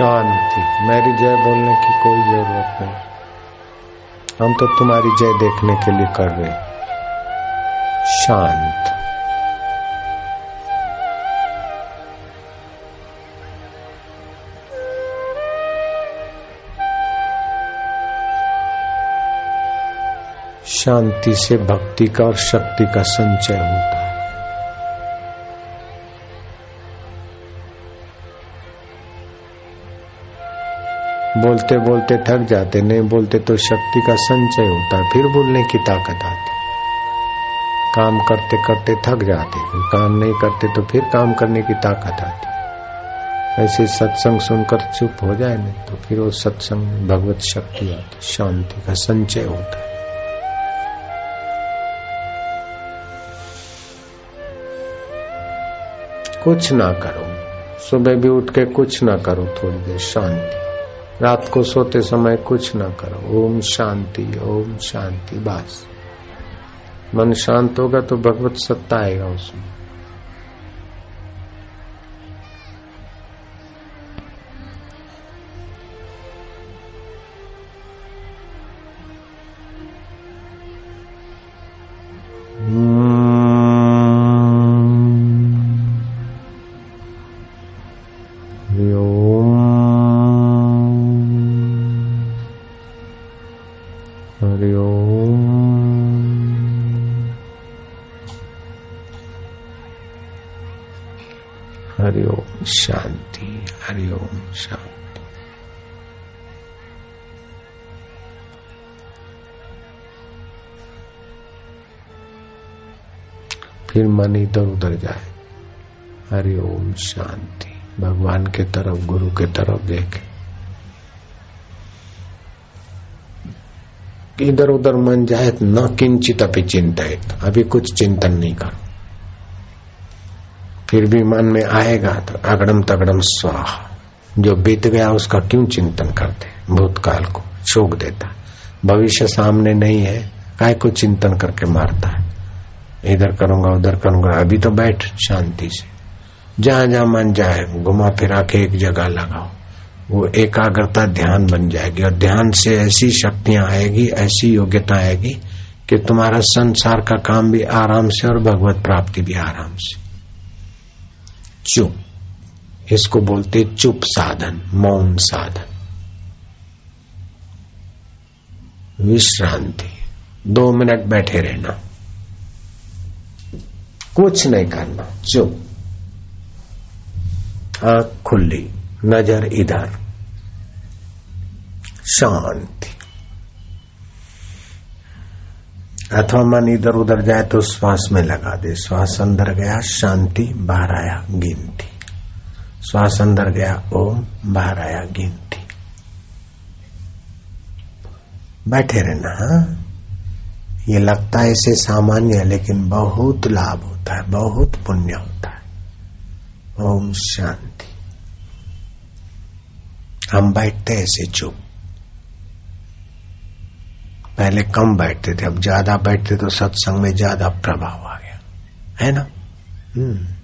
शांति मेरी जय बोलने की कोई ज़रूरत नहीं। हम तो तुम्हारी जय देखने के लिए कर रहे शांत। शांति से भक्ति का और शक्ति का संचय होता है। बोलते बोलते थक जाते, नहीं बोलते तो शक्ति का संचय होता है, फिर बोलने की ताकत आती। काम करते करते थक जाते काम नहीं करते तो फिर काम करने की ताकत आती। ऐसे सत्संग सुनकर चुप हो जाए नहीं तो फिर वो सत्संग में भगवत शक्ति आती, शांति का संचय होता है। कुछ ना करो, सुबह भी उठ के कुछ ना करो, थोड़ी देर शांति। रात को सोते समय कुछ ना करो। ओम शांति ओम शांति, बस। मन शांत होगा तो भगवत सत्ता आएगा उसमें। हरिओम शांति हरिओम शांति। फिर मन इधर उधर जाए। हरिओम शांति, भगवान के तरफ़, गुरु के तरफ़ देखे। इधर उधर मन जाए न किंचित अभी चिंतित अभी कुछ चिंतन नहीं करो। फिर भी मन में आएगा तो अगड़म तगड़म स्वाहा। जो बीत गया उसका क्यों चिंतन करते? भूतकाल को छोक देता। भविष्य सामने नहीं है काय को चिंतन करके मारता है? इधर करूँगा, उधर करूँगा, अभी तो बैठ, शांति से। जहाँ जहाँ मन जाए घुमा फिरा के एक जगह लगाओ। वो एकाग्रता ध्यान बन जाएगी और ध्यान से ऐसी शक्तियाँ आएगी, ऐसी योग्यता आएगी कि तुम्हारा संसार का काम भी आराम से और भगवत प्राप्ति भी आराम से। चुप। इसको बोलते चुप साधन, मौन साधन। विश्रांति। दो मिनट बैठे रहना। कुछ नहीं करना। चुप। आँख खुली। नज़र इधर। शांति। अथवा मन इधर उधर जाए तो श्वास में लगा दे। श्वास अंदर गया, शांति, बाहर आया, गिनती। श्वास अंदर गया, ओम, बाहर आया, गिनती। बैठे रहना, हा? ये लगता है इसे सामान्य है, लेकिन बहुत लाभ होता है, बहुत पुण्य होता है। ओम, शांति। हम बैठते ऐसे चुप। पहले कम बैठते थे, अब ज़्यादा बैठते तो सत्संग में ज़्यादा प्रभाव आ गया। है ना? हम्म।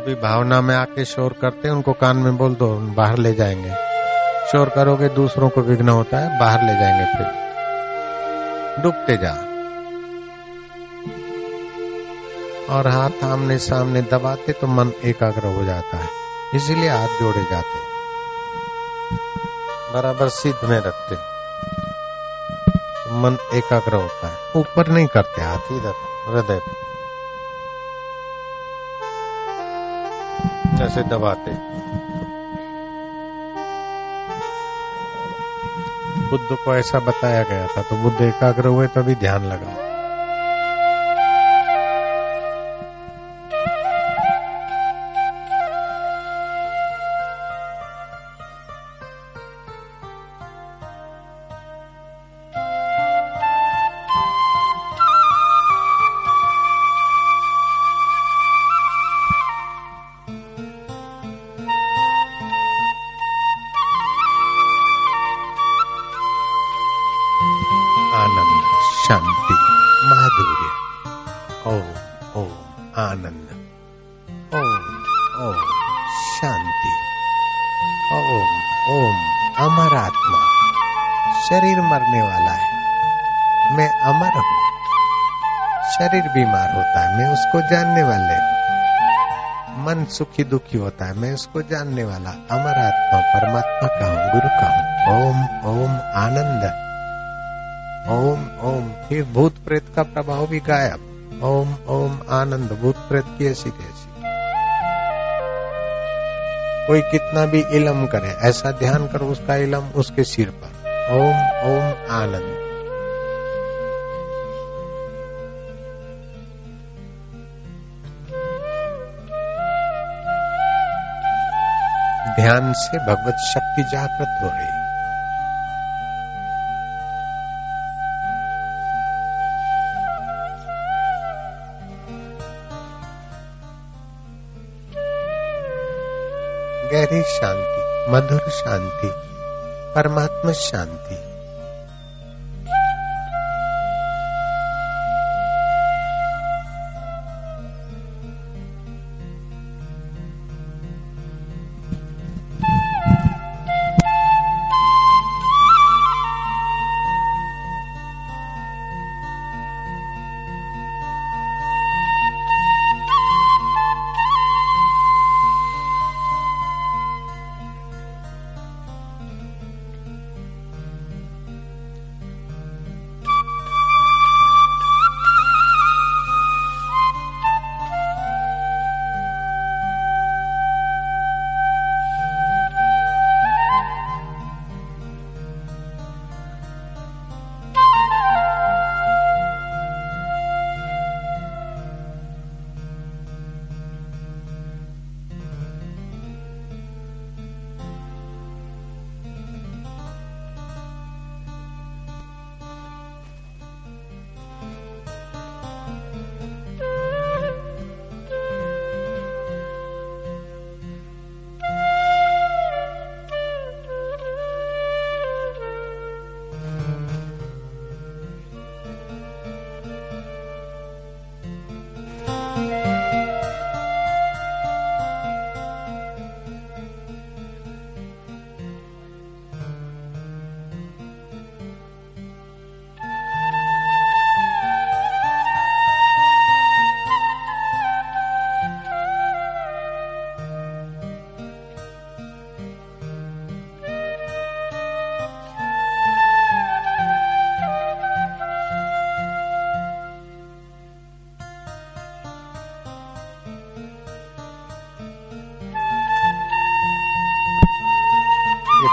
भी भावना में आके शोर करते हैं, उनको कान में बोल दो, बाहर ले जाएँगे। शोर करोगे, दूसरों को विघ्न होता है, बाहर ले जाएँगे फिर। डूबते जा। और हाथ आमने सामने दबाते तो मन एकाग्र हो जाता है। इसीलिए हाथ जोड़े जाते बराबर सिद्ध में रखते मन एकाग्र होता है। ऊपर नहीं करते, हाथ इधर, हृदय जैसे दबाते। बुद्ध को ऐसा बताया गया था तो बुद्ध एकाग्र हुए तभी ध्यान लगा। शरीर मरने वाला है। मैं अमर हूँ। शरीर बीमार होता है, मैं उसको जानने वाले मन सुखी दुखी होता है, मैं उसको जानने वाला, अमर आत्मा, परमात्मा का हूँ, गुरु का हूँ। ओम ओम, आनंद। ओम ओम फिर भूत प्रेत का प्रभाव भी गायब। ओम ओम, आनंद, भूत प्रेत की ऐसी कैसी कोई कितना भी इलम करे, ऐसा ध्यान करो, उसका इलम उसके सिर पर। ओम ओम आनंद। ध्यान से भगवत शक्ति जागृत हो रही। गहरी शांति मधुर शांति। परमात्मा शांति।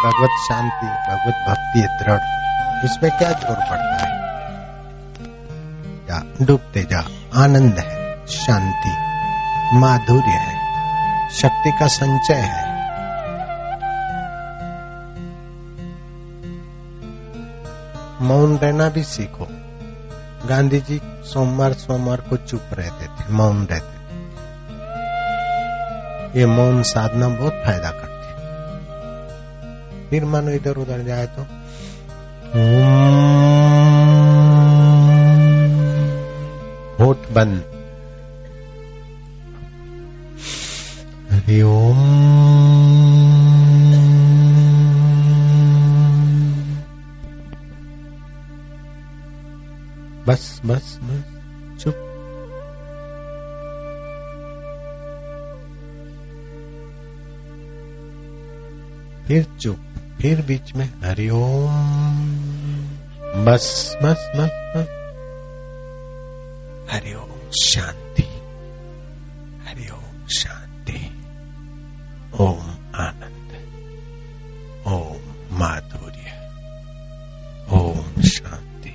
भगवत शांति, भगवत भक्ति दृढ़। इसमें क्या ज़ोर पड़ता है? जा, डूबते जा। आनंद है, शांति। माधुर्य है, शक्ति का संचय है। मौन रहना भी सीखो। गांधी जी सोमवार सोमवार को चुप रहते थे, मौन रहते थे। ये मौन साधना बहुत फ़ायदा करता फिर मन इधर उधर जाए तो होठ बंद ओम बस बस बस चुप फिर चुप फिर बीच में हरिओम बस बस बस हरिओम शांति। हरिओम शांति। ओम आनंद। ओम माधुर्य। ओम शांति।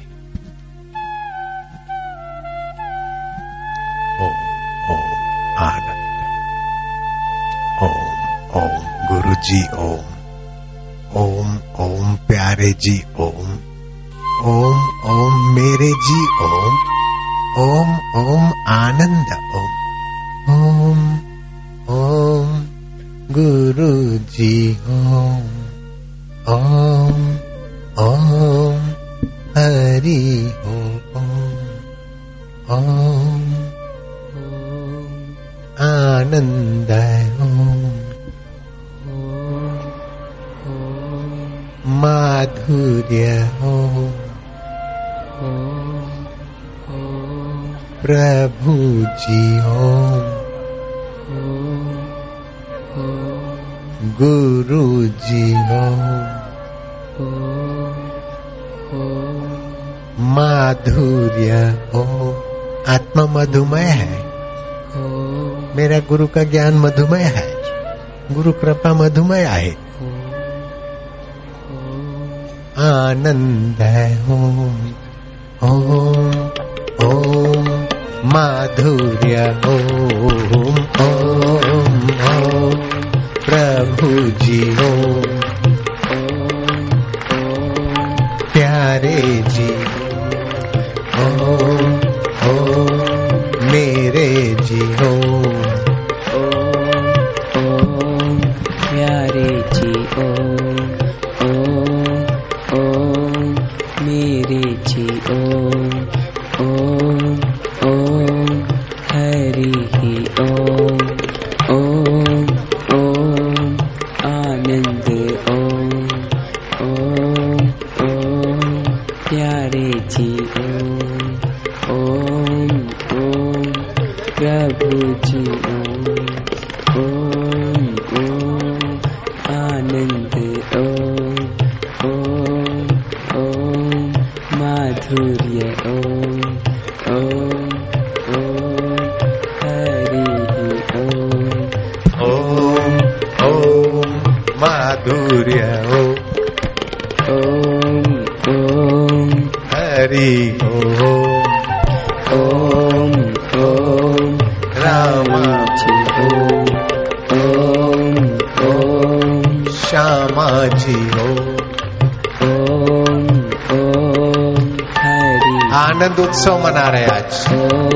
ओम ओम आनंद। ओम ओम गुरु जी ओम ओम प्यारे जी, ओम। ओम ओम मेरे जी, ओम। ओम ओम आनंद, ओम। ओम ओम गुरु जी ओम। ओम माधुर्य ओम प्रभु जी ओम गुरु जी ओम माधुर्य ओम आत्मा मधुमय है। मेरा गुरु का ज्ञान मधुमय है। गुरु कृपा मधुमय है आनंद है। हो ओ माधुर्य ओम ओम ओ प्रभु जी ओम माधुर्य ओम ओम ओम, हरि ओम ओम ओम, रामा जी, ओम ओम ओम श्यामा जी, ओम ओम ओम हरि। आनंद उत्सव मना रहे आज। ओम